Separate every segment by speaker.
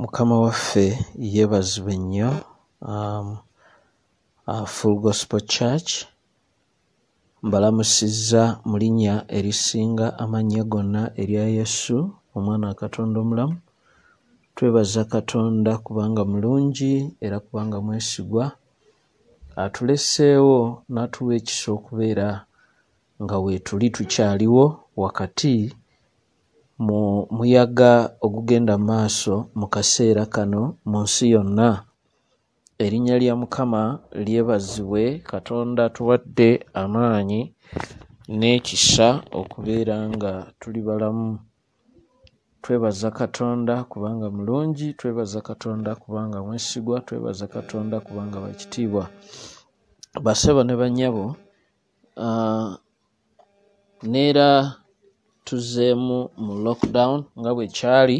Speaker 1: mukama waffe yeebazibwe nnyo um, uh, full gospel church. Mbalamusizza mu linnya erisinga amannya gonna erya yesu omwana wa katonda omulamu. Twebaza katonda kubanga mulungi era kubanga mwesigwa. Atuleseewo n'atuwa ekisa okubeera nga weetuli tukyaliwo wakati mu muyaga ogugenda mu maaso mu kaseera kano mu nsi yonna. Erinnya lya mukama lyebazibwe katonda atuwadde amaanyi n'ekisa okubeera nga tuli balamu. Twebaza katonda kubanga mulungi twebaza katonda kubanga mwesigwa twebaza katonda kubanga wakitiibwa bassebo ne bannyabo neera tuzzeemu mu lockdown nga bwe kyali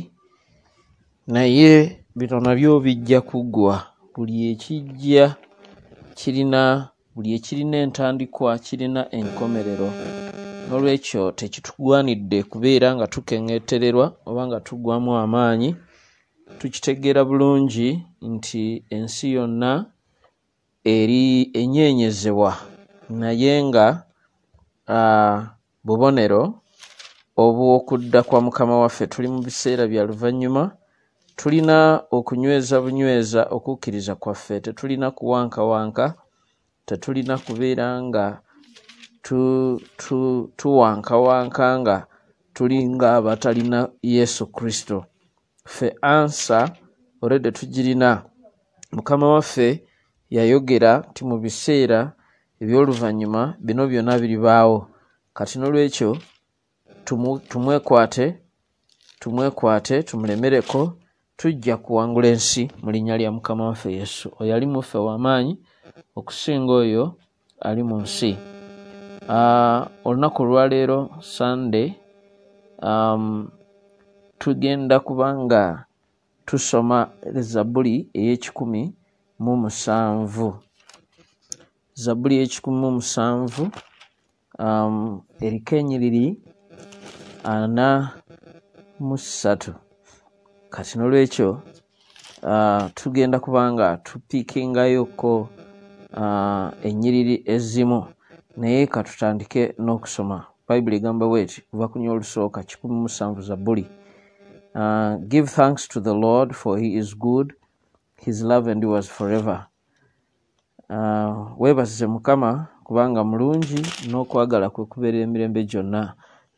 Speaker 1: naye bino nabyo bijja kuggwa buli ekijja kirina buli ekirina entandikwa kirina enkomerero. N'olwekyo tekitugwanidde kubeera nga tukeŋŋeetererwa oba nga tuggwamu amaanyi. Tukitegeera bulungi nti ensi yonna eri enyeenyezebwa naye nga bubonero obw'okudda kwa mukama waffe tuli mu biseera bya luvannyuma tulina okunyweza bunyweza okukkiriza kwaffe tetulina kuwankawanka tetulina kubeera nga tuwankawanka tu, tu nga tulinga abatalina yesu kristo. Ffe ansa olwedde tugirina. Mukama waffe yayogera nti mu biseera ebyoluvannyuma bino byonna biribaawo kati n'olwekyo tumwekwate tumwekwate tumulemereko tujja kuwangula ensi mu linnya lya mukama waffe yesu. Oyo ali muffe w'amaanyi okusinga oyo ali mu nsi. Uh, olunaku olwaleero sunday um, tugenda kubanga tusoma zabbuli ey'ekikumi mu musanvu. Zabbuli ey'ekikumi mu musanvu um, eriko enyiriri ana mu ssatu kati n'olwekyo uh, tugenda kubanga tupiikingayoko uh, ennyiriri ezimu. Naye katutandike n'okusoma. Bayibuli egamba bweti kuva ku nya olusooka kikumi musanvu zabbuli uh, give thanks to the lord for he is good his love endures forever. Uh, weebazize mukama kubanga mulungi n'okwagala kwe kubeerera emirembe gyonna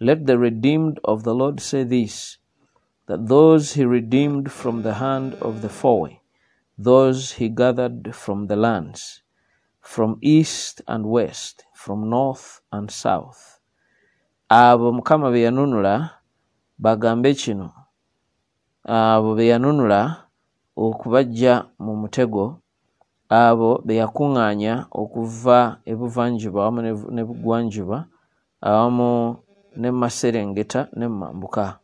Speaker 1: let the redeemed of the lord say this that those he redeemed from the hand of the foe those he gathered from the lands from east and west from north and south. Abo mukama be yanunula bagambe kino. Abo be yanunula okubajja mu mutego abo be yakuŋŋaanya okuva ebuvanjuba awamu ne bugwanjuba awamu ne maserengeta ne mambuka.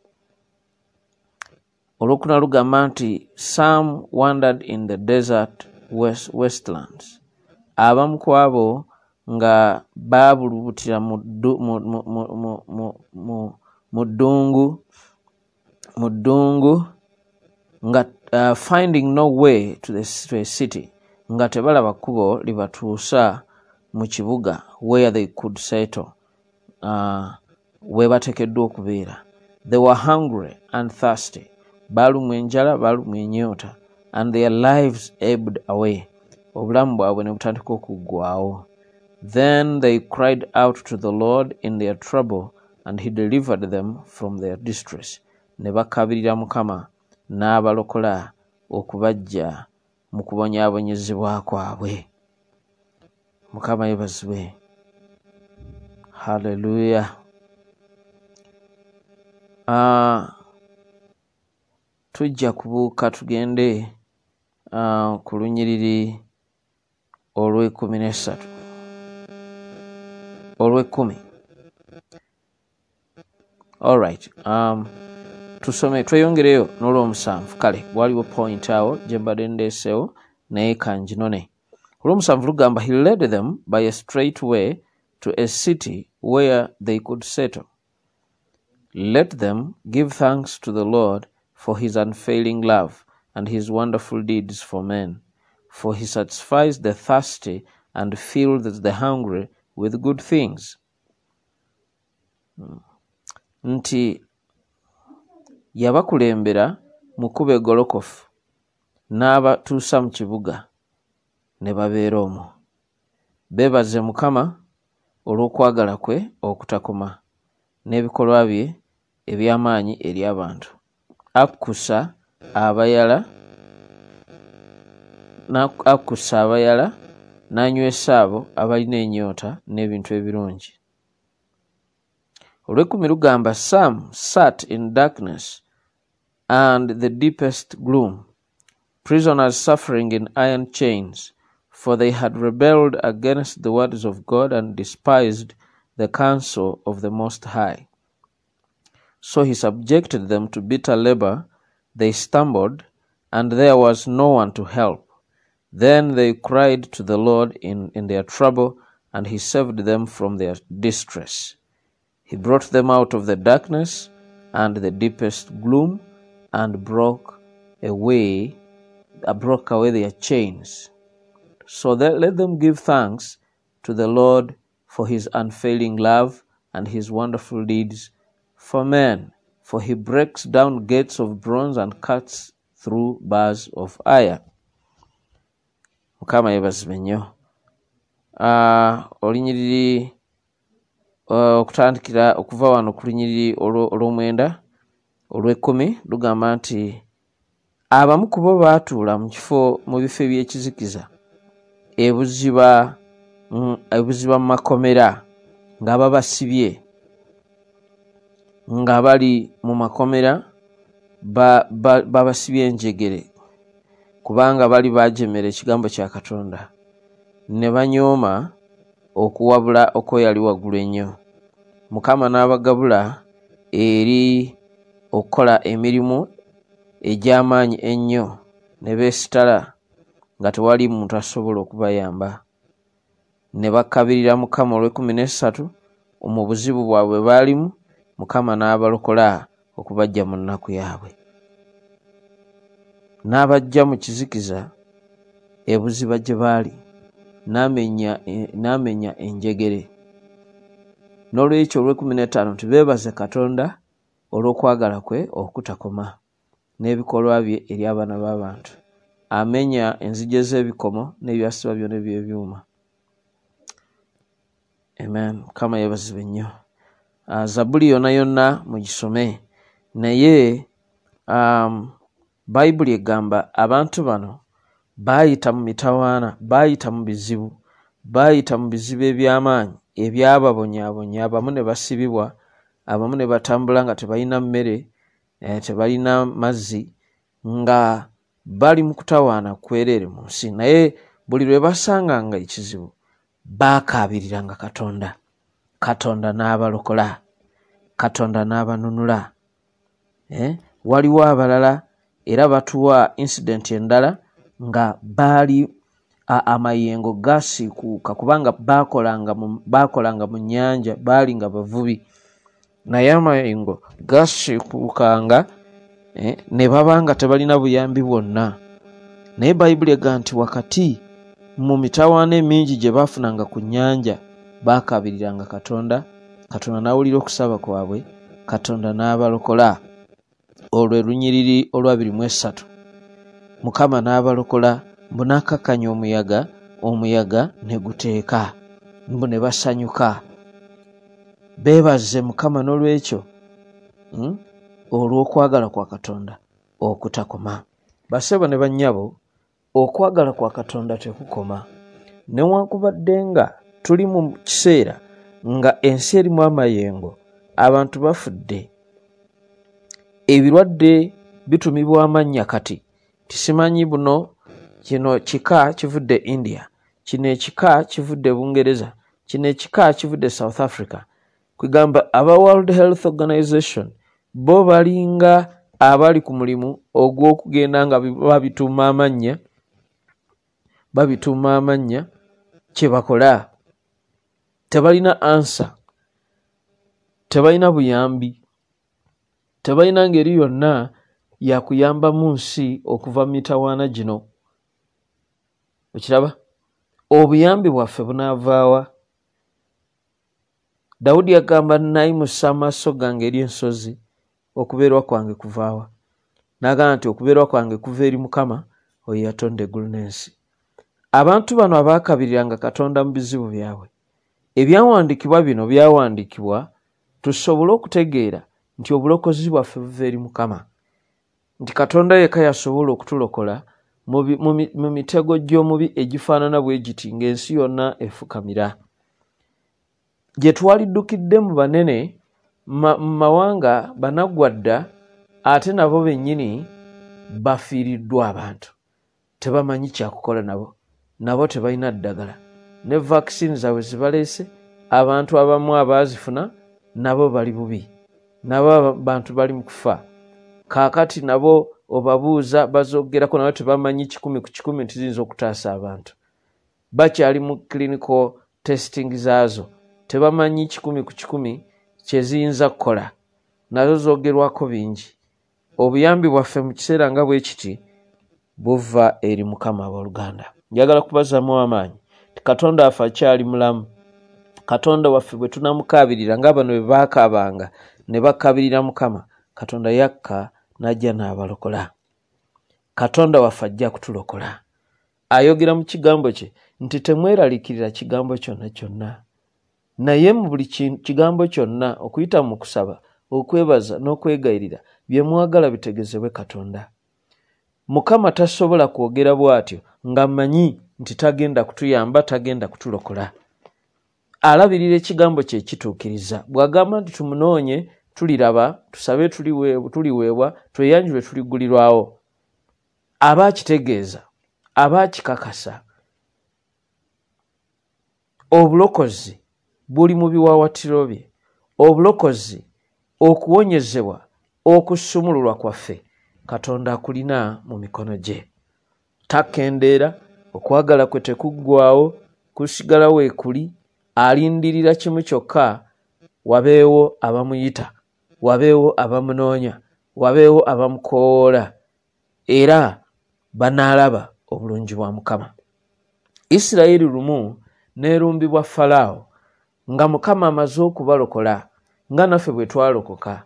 Speaker 1: Olwokuna lugamba nti some wandered in the desert west, westlands. Abamu ku abo nga baabulubutira mu ddungu mu ddungu nga uh, finding no way to, the, to a city nga tebalaba kkubo libatuusa mu kibuga where they could settle. Uh, we bateekeddwa okubeera. They were hungry and thirsty. Baalumwa enjala baalumwa enyoota and their lives ebbed away. Obulamu bwabwe ne butandika okuggwawo then they cried out to the lord in their trouble and he delivered them from their distress. Ne bakabirira mukama n'abalokola okubajja mu kubonyaabonyezebwa kwabwe. Mukama yebazibwe halleluya uh, tujja kubuuka tugende uh, ku lunyiriri olw'ekumi n'essatu. Olw'ekkumi. Allright um, tusome tweyongereyo n'olw'omusanvu. Kale waliwo point awo gye mbadde ndeesewo naye kanginone olw'omusanvu lugamba he led them by a straight way to a city where they could settle let them give thanks to the lord for his unfailing love and his wonderful deeds for men. For he satisfies the thirsty and fills the hungry with good things. Nti yabakulembera mu kkubo eggolokofu n'abatuusa mu kibuga ne babeera omwo. Beebaze Mukama olw'okwagala kwe okutakoma n'ebikolwa bye eby'amaanyi eri abantu. akusa abayala n'anywesa abo abalina enyota n'ebintu ebirungi. Olw'ekkumi lugamba Sam sat in darkness and the deepest gloom, prisoners suffering in iron chains, for they had rebelled against the words of God and despised the counsel of the Most High. So he subjected them to bitter labor. They stumbled, and there was no one to help. Then they cried to the Lord in, in their trouble, and he saved them from their distress. He brought them out of the darkness and the deepest gloom, and broke away, uh, broke away their chains. So that, let them give thanks to the Lord for his unfailing love and his wonderful deeds for men, for he breaks down gates of bronze and cuts through bars of iron. mukama yebazibwe nnyo ah, olunyiriri eh, okutandikira okuva wano ku lunyiriri olw'omwenda olw'ekkumi lugamba nti abamu ku bo baatuula mu kifo mu bifo ebyekizikiza ebuziba ebuziba mu makomera nga babasibye nga bali mu makomera babasibye enjegere kubanga bali bajemera ekigambo kya katonda. Ne banyooma okuwabula okweyali waggulu ennyo. Mukama n'abagabula eri okukola emirimu egy'amaanyi ennyo ne beesitala nga tewali muntu asobola okubayamba ne bakkabirira mukama olw'ekumi n'essatu mu buzibu bwabwe baalimu mukama n'abalokola okubajja mu nnaku yaabwe. N'abajja mu kizikiza ebuziba gye baali n'amenya enjegere. N'olwekyo olw'ekumi n'etaano nti beebaze katonda olw'okwagala kwe okutakoma n'ebikolwa bye eri abaana b'abantu. Amenya enzige z'ebikomo n'ebyasiba byona ebyebyuma amen. Mukama yeebazibwe nnyo uh, zabuli yonna yonna mugisome naye um, bayibuli egamba abantu bano baayita mu mitawaana baayita mu bizibu baayita mu bizibu eby'amaanyi ebyababonyaabonya abamu ne basibibwa abamu ne batambula nga tebalina mmere eh, tebalina mazzi nga bali mu kutawaana kwereere mu nsi. Naye buli lwe basanganga ekizibu baakaabiriranga katonda. Katonda n'abalokola katonda n'abanunula eh? waliwo abalala era batuwa incident endala nga baali amayengo gasiikuuka kubanga bakolanga mu, bakolanga mu nyanja baali nga bavubi. Naye amayengo gasiikuukanga eh, ne babanga tebalina buyambi bwonna. Naye bayibuli ega nti wakati mu mitawaana emingi gye baafunanga ku nyanja baakabiriranga katonda katonda n'awulira okusaba kwabwe katonda n'abalokola. Olwo lunyiriri olwabiri mu esatu. Mukama n'abalokola mbu n'akakkanya omuyaga omuyaga ne guteeka mbu ne basanyuka. Beebaze mukama n'olwekyo hmm? olw'okwagala kwa katonda okutakoma. Basebo ne bannyabo okwagala kwa katonda tekukoma. Newankubadde nga tuli mu kiseera nga ensi erimu amayengo abantu bafudde. Ebirwadde bitumibwa amannya kati tisimanyi buno kino kika kivudde india kino ekika kivudde bungereza kino ekika kivudde south africa. Kwegamba aba world health organization bo balinga abali ku mulimu ogw'okugenda nga babituuma amannya babituuma amannya kyebakola tebalina ansa tebalina buyambi tebalina ngeri yonna yakuyamba mu nsi okuva mu mitawaana gino. Okiraba? Obuyambi bwaffe bunaavaawa. Dawudi yagamba nayimusa amaaso gange eri ensozi okubeerwa kwange kuvaawa. N'agamba nti okubeerwa kwange kuva eri mukama oyo yatonda eggulu n'ensi abantu bano abaakabiriranga katonda mu bizibu byabwe ebyawandiikibwa bino byawandiikibwa tusobole okutegeera nti obulokozi bwaffe buva eri mukama. Nti katonda yeka yasobola okutulokola mu mitego gy'omubi egifaanana bwe giti ng'ensi yonna efukamira. Gye twaliddukidde mu banene mu mawanga banaggwadda ate nabo bennyini bafiiriddwa abantu. Tebamanyi kyakukola nabo nabo tebalina ddagala. Ne vakisini zaabwe zibaleese abantu abamu abaazifuna nabo bali bubi. Nabo bantu bali mu kufa. Kaakati nabo obabuuza bazogerako nabo tebamanyi kikumi ku kikumi nti ziyinza okutaasa abantu. Bakyali mu clinical testing zaazo tebamanyi kikumi ku kikumi kyeziyinza kukola. Nazo zoogerwako bingi. Obuyambi bwaffe mu kiseera nga bwe kiti buva eri mukama abooluganda njagala kubazaamu amaanyi. Ti katonda waffe akyali mulamu. Katonda waffe bwe tunamukaabirira nga bano bwe baakaabanga ne bakabirira mukama katonda yakka n'ajja n'abalokola. Katonda waffe ajja kutulokola. Ayogera mu kigambo kye nti temweraliikirira kigambo kyonna kyonna. Naye mu buli kigambo kyonna okuyita mu kusaba okwebaza n'okwegayirira bye mwagala bitegezebwe katonda mukama tasobola kwogera bw'atyo nga mmanyi nti tagenda kutuyamba tagenda kutulokola. Alabirira ekigambo kye kituukiriza. Bw'agamba nti tumunoonye tuliraba tusabe tuliweebwa tweyanjulwe tuligulirwawo aba akitegeeza aba akikakasa obulokozi buli mu biwaawatiro bye obulokozi okuwonyezebwa okusumululwa kwaffe katonda akulina mu mikono gye. Takendeera okwagala kwe tekuggwawo kusigalawo ekuli alindirira kimu kyokka. Wabeewo abamuyita wabeewo abamunoonya wabeewo abamukoowoola era banaalaba obulungi bwa mukama. Isirayiri lumu neerumbibwa falaawo nga mukama amaze okubalokola nga naffe bwe twalokoka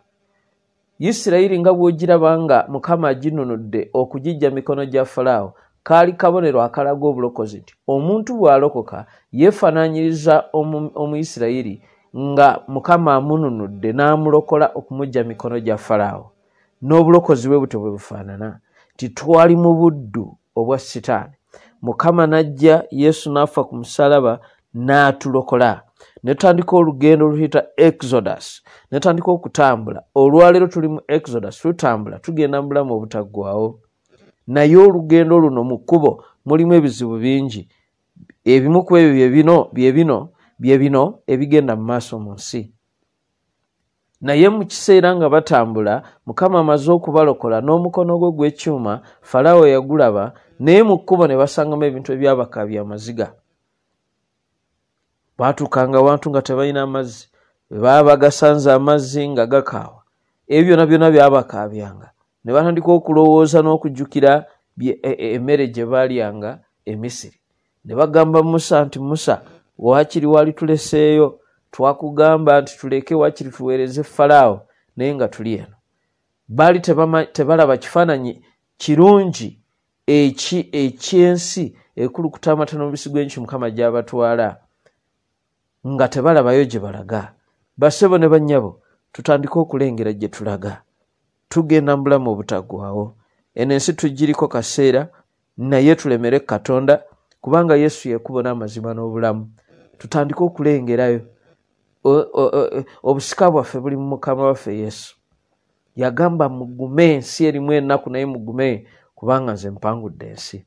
Speaker 1: isirayiri nga bw'ogiraba nga mukama aginunudde okugijja mikono gya falaawo kaali kabonero akalaga obulokozi nti omuntu bw'alokoka yeefaananyiriza omuyisirayiri nga mukama amununudde n'amulokola okumujja mikono gya falaawo. N'obulokozi bwe butyo bwe bufaanana ti twali mu buddu obwa sitaani. Mukama n'ajja yesu n'afa ku musalaba n'atulokola netandika olugendo oluyita exodus. Netandika okutambula. Olwaleero tuli mu exodus tutambula tugenda mu bulamu obutaggwawo naye olugendo luno mu kkubo mulimu ebizibu bingi. Ebimu ku ebyo byebino byebino byebino ebigenda mu maaso mu nsi. Naye mu kiseera nga batambula mukama amaze okubalokola n'omukono gwe gw'ekyuma falaawo yagulaba naye mu kkubo ne basangamu ebintu ebyabakaabya amaziga baatuukanga wantu nga tebalina amazzi bwe baba bagasanze amazzi nga gakaawa. Ebyo byonna byonna byabakaabyanga ne batandika okulowooza n'okujjukira e, e, emmere gye baalyanga emisiri ne bagamba musa nti musa waakiri wali tuleseeyo twakugamba nti tuleke waakiri tuweereze falaawo naye nga tuli eno. Baali tebalaba kifaananyi kirungi eki ekyensi ekulukuta amata n'omubisi gw'enki mukama gy'abatwala nga tebalabayo gye balaga. Basebo ne bannyabo tutandike okulengera gye tulaga. Tugenda mu bulamu obutaggwawo eno ensi tugiriko kaseera naye tulemere katonda kubanga yesu yekubo n'amazima n'obulamu. Tutandike okulengerayo. Obusika bwaffe buli mu mukama waffe yesu. Yagamba mugume ensi erimu ennaku naye mugume kubanga nze mpangudde ensi.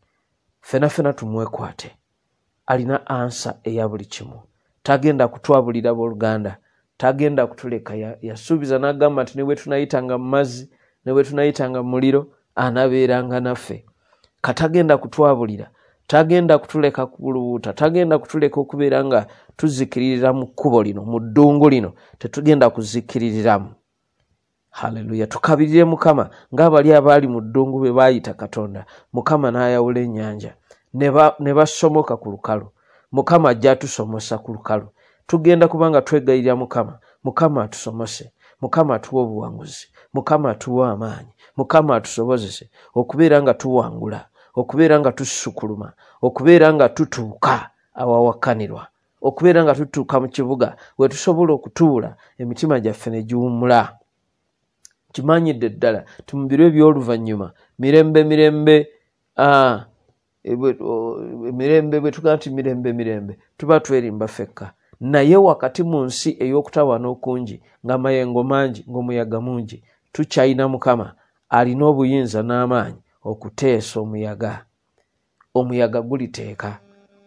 Speaker 1: Fena fena tumwekwate. Alina ansa eya buli kimu tagenda kutwabulira booluganda tagenda kutuleka. Yasuubiza n'agamba nti ne bwe tunayitanga mu mazzi ne bwe tunayitanga mu muliro anabeeranga naffe. Katagenda kutwabulira tagenda kutuleka kulubuuta tagenda kutuleka okubeera nga tuzikiririra mu kkubo lino mu ddungu lino tetugenda kuzikiririramu haleluya. Tukabirire mukama ngaabali abaali mu ddungu bwe baayita katonda. Mukama n'ayawula ennyanja. Ne basomoka ku lukalu mukama ajja atusomosa ku lukalu. Tugenda kubanga twegayirira mukama. Mukama atusomose. Mukama atuwa obuwanguzi. Mukama atuwa amaanyi. Mukama atusobozese okubeera nga tuwangula okubeera nga tusukuluma okubeera nga tutuuka awawakkanirwa okubeera nga tutuuka mu kibuga we tusobola okutuula emitima gyaffe ne giwumula kimanyidde ddala timubiro ebyoluvannyuma mirembe mirembe mirembe bwe tugaa nti mirembe mirembe tuba twerimba fekka naye wakati mu nsi ey'okutawaana okungi ng'amayengo mangi ng'omuyaga mungi tukyayina mukama alina obuyinza n'amaanyi okuteesa omuyaga. Omuyaga guliteeka.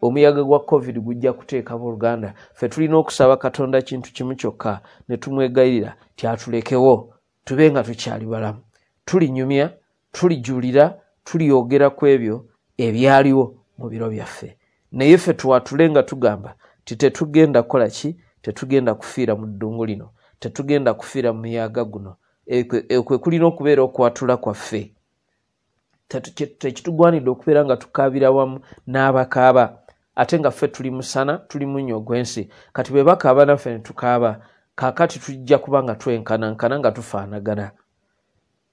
Speaker 1: Omuyaga gwa covid gujja kuteeka buluganda ffe tulina okusaba katonda kintu kimu kyokka ne tumwegayirira tyatulekewo tube nga tukyali balamu. Tulinyumya tulijulira tulyogera ku ebyo ebyaliwo mu biro byaffe. Naye ffe twatule nga tugamba ti tetugenda kukola ki? Tetugenda kufiira mu ddungu lino. Tetugenda kufiira mu muyaga guno. Ekwe kulina okubeera okwatula kwaffe. Tekitugwanidde okubeera nga tukaabira wamu n'abakaaba. Ate nga ffe tuli musana tuli munnyo ogw'ensi. Kati bwe bakaaba naffe ne tukaaba kaakati tujja kuba nga twenkanankana nga tufaanagana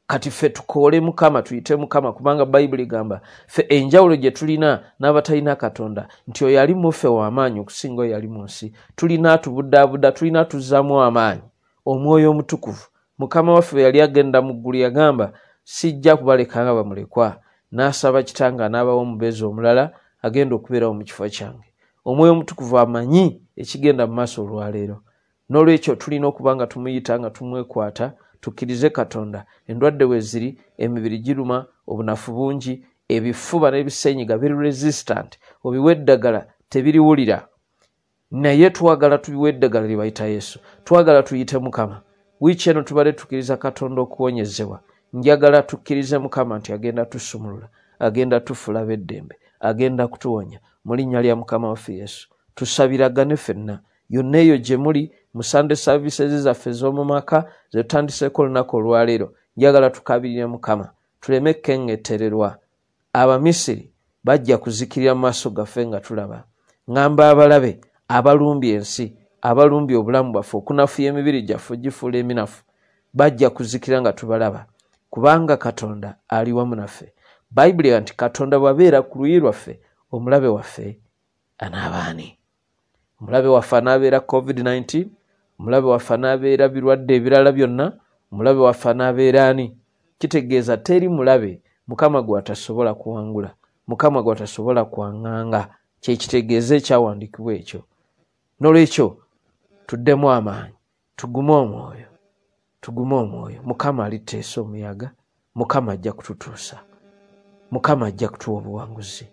Speaker 1: kati ffe tukoole mukama tuyite mukama kubanga bayibuli egamba ffe enjawulo gye tulina n'abatalina katonda nti oyo ali muffe w'amaanyi okusinga oyo yali mu nsi tulina atubudaabuda tulina tuzzaamu amaanyi. Omwoyo omutukuvu mukama waffe yali agenda mu ggulu yagamba sijja kubaleka nga bamulekwa. N'asaba kitanga n'abawo omubeezi omulala agenda okubeerawo mu kifo kyange. Omwoyo omutukuvu amanyi ekigenda mu maaso olwaleero. N'olwekyo tulina okuba nga tumuyita nga tumwekwata tukkirize katonda. Endwadde we ziri emibiri giruma obunafu bungi ebifuba n'ebisenyiga biri resistant. Obiwa eddagala tebiriwulira. Naye twagala tubiwa eddagala lye bayita yesu. Twagala tuyite mukama. Wiiki eno tubale tukkiriza katonda okuwonyezebwa. Njagala tukkirize mukama nti agenda tusumulula agenda tufulaba eddembe agenda kutuwonya. Mu linnya lya mukama waffe yesu. Tusabiragane ffenna. Yonna eyo gye muli mu sande services zaffe ez'omu maka ze tutandiseeko olunaku olwaleero njagala tukabirire mukama tuleme kengetererwa abamisiri bajja kuzikirira mu maaso gaffe nga tulaba. Ŋŋamba abalabe abalumbye ensi abalumbye obulamu bwaffe okunafuya emibiri gyaffe gifuula eminafu bajja kuzikira nga tubalaba. Kubanga katonda ali wamu naffe. Bayibuli nti katonda bwabeera ku luyi lwaffe omulabe waffe anaabaani omulabe waffe anaabeera covid-19 omulabe waffe anaabeera birwadde ebirala byonna omulabe waffe anaabeera ani? Kitegeeza teri mulabe mukama gwatasobola kuwangula mukama gwatasobola kwaŋŋanga kyekitegeeza ekyawandiikibwa ekyo. Nolwekyo tuddemu amaanyi tugume omwoyo tugume omwoyo. Mukama aliteesa omuyaga mukama ajja kututuusa mukama ajja kutuwa obuwanguzi.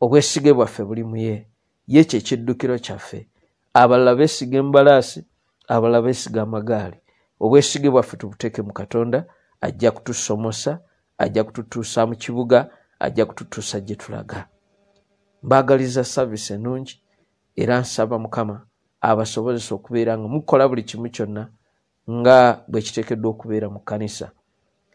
Speaker 1: Obwesige bwaffe buli muye ye kyekiddukiro kyaffe. Abalala beesiga embalaasi abalala beesiga amagaali. Obwesige bwaffe tubuteeke mu katonda ajja kutusomosa ajja kututuusa mu kibuga ajja kututuusa gye tulaga. Mbaagaliza saavisi ennungi era nsaba mukama abasobozesa okubeera nga mukola buli kimu kyonna nga bwe kiteekeddwa okubeera mu kkanisa.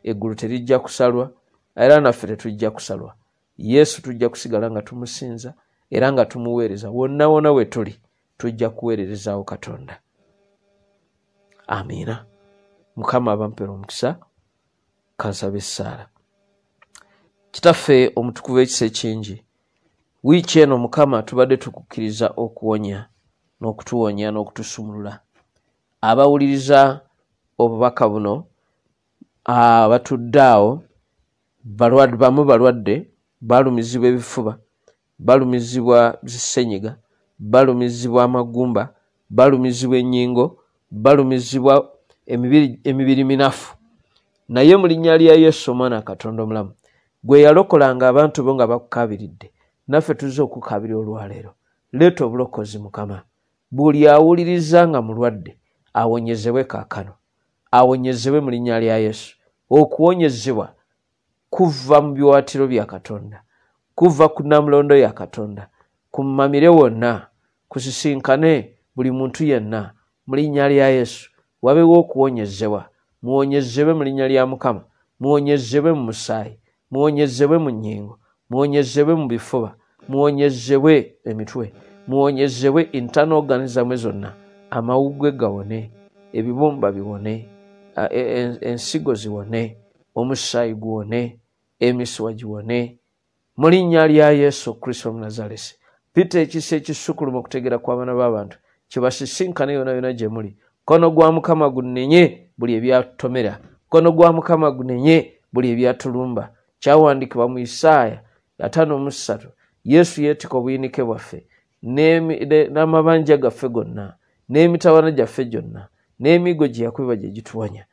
Speaker 1: Eggulu terijja kusalwa era naffe tetujja kusalwa. Yesu tujja kusigala nga tumusinza era nga tumuweereza wonna wonna we tuli tujja kuweererezaawo katonda. Amiina. Mukama abampera omukisa kansaba essaala. Kitaffe omutukuvu ekisa ekingi wiiki eno mukama tubadde tukukkiriza okuwonya n'okutuwonya n'okutusumulula. Abawuliriza obubaka buno abatudde awo bamu balwadde balumizibwa ebifuba balumizibwa zisenyiga balumizibwa amagumba balumizibwa ennyingo balumizibwa emibiri minafu. Naye mu linnya lya yesu omwana katonda omulamu gwe yalokolanga abantu bo nga bakukabiridde naffe tuzze okukabira olwaleero. Leeta obulokozi mukama. Buli awuliriza nga mulwadde awonyezebwe kaakano. Awonyezebwe mu linnya lya yesu. Okuwonyezebwa kuva mu biwawaatiro bya katonda kuva ku namulondo ya katonda kumamire wonna kusisinkane buli muntu yenna mu linnya lya yesu. Wabewo okuwonyezebwa muwonyezebwe mu linnya lya mukama muwonyezebwe mu musaayi muwonyezebwe mu nnyingo muwonyezebwe mu bifuba muwonyezebwe emitwe muwonyezebwe internal organizamwe zonna amawugwe gawone ebibumba biwone e, e, ensigo ziwone omusaayi guwone emiswa giwone mu linnya lya yesu kristo omunazalesi pita ekisa ekisukulumu okutegeera kw'abaana b'abantu kibasisinkane yona yona gye muli. Kono gwa mukama gunenye buli ebyatomera. Kono gwa mukama gunenye buli ebyatulumba. Kyawandikibwa mu isaaya ataano musatu yesu yeetika obuyinike bwaffe n'amabanja gaffe gonna n'emitawana gyaffe gyonna n'emigo gye yakubiba gye gituwonya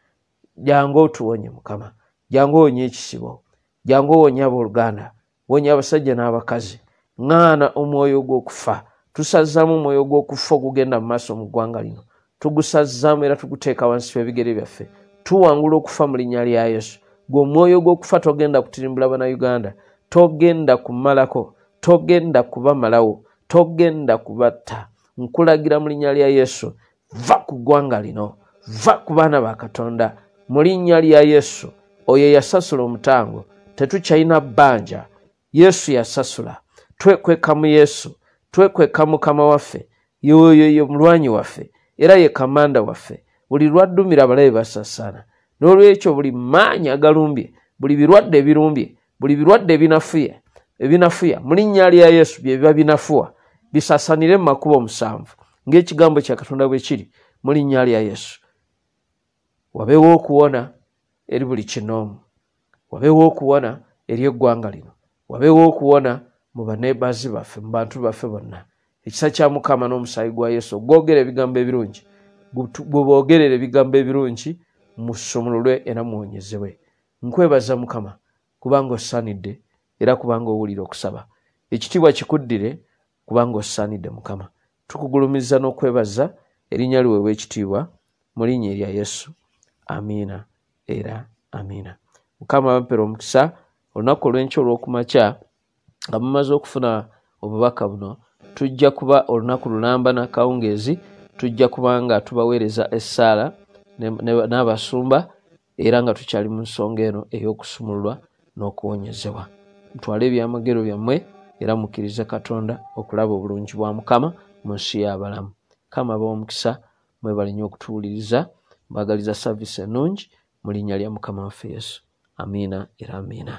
Speaker 1: jangu otuwonye mukama. Jangu owonye ekisibo. Jangu owonye abooluganda wonya abasajja n'abakazi. Ŋŋaana omwoyo gw'okufa tusazzaamu omwoyo gw'okufa ogugenda mu maaso mu ggwanga lino. Tugusazzaamu era tuguteeka wansi w'ebigere byaffe. Tuwangula okufa mu linnya lya yesu. Gwe omwoyo gw'okufa togenda kutirimbula bannayuganda. Togenda kumalako togenda kubamalawo togenda kubatta nkulagira mu linnya lya yesu. Va ku ggwanga lino. Va ku baana ba katonda. Mu linnya lya yesu. Oyo yasasula omutango. Tetukyalina bbanja yesu yasasula. Twekweka mu yesu. Twekweka mukama waffe. Yoyo ye mulwanyi waffe. Era ye kamanda waffe. Buli lwaddumira abalabe basasaana. N'olwekyo buli maanyi agalumbye buli birwadde ebirumbye buli birwadde ebinafuya ebinafuya mu linnya lya yesu bye biba binafuwa bisasanire mu makubo omusanvu ng'ekigambo kya katonda bwe kiri mu linnya lya yesu. Wabeewo okuwona eri buli kinoomu. Wabeewo okuwona eri eggwanga lino wabeewo okuwona mu banebazi baffe mu bantu baffe bonna. Ekisa kya mukama n'omusaayi gwa yesu ogwogera ebigambo ebirungi bweboogerera ebigambo ebirungi musumululwe era muwonyezebwe nkwebaza mukama kubanga osaanidde era kubanga owulira okusaba. Ekitiibwa kikuddire kubanga osaanidde mukama. Tukugulumiza n'okwebaza erinnya liweebwa ekitiibwa mu linnya erya yesu. Amiina era amiina. Mukama bampera omukisa olunaku olw'enky olw'okumakya nga mumaze okufuna obubaka buno tujja kuba olunaku lulamba nakawungeezi tujja kuba nga tubaweereza essaala n'abasumba era nga tukyali mu nsonga eno ey'okusumululwa n'okuwonyezebwa. Mutwale ebyamagero byammwe era mukkirize katonda okulaba obulungi bwa mukama mu nsi y'abalamu. Kama b'omukisa mwebalinye okutuwuliriza mbagaliza saavisi ennungi mu linnya lya mukama waffe yesu. Amiina era amiina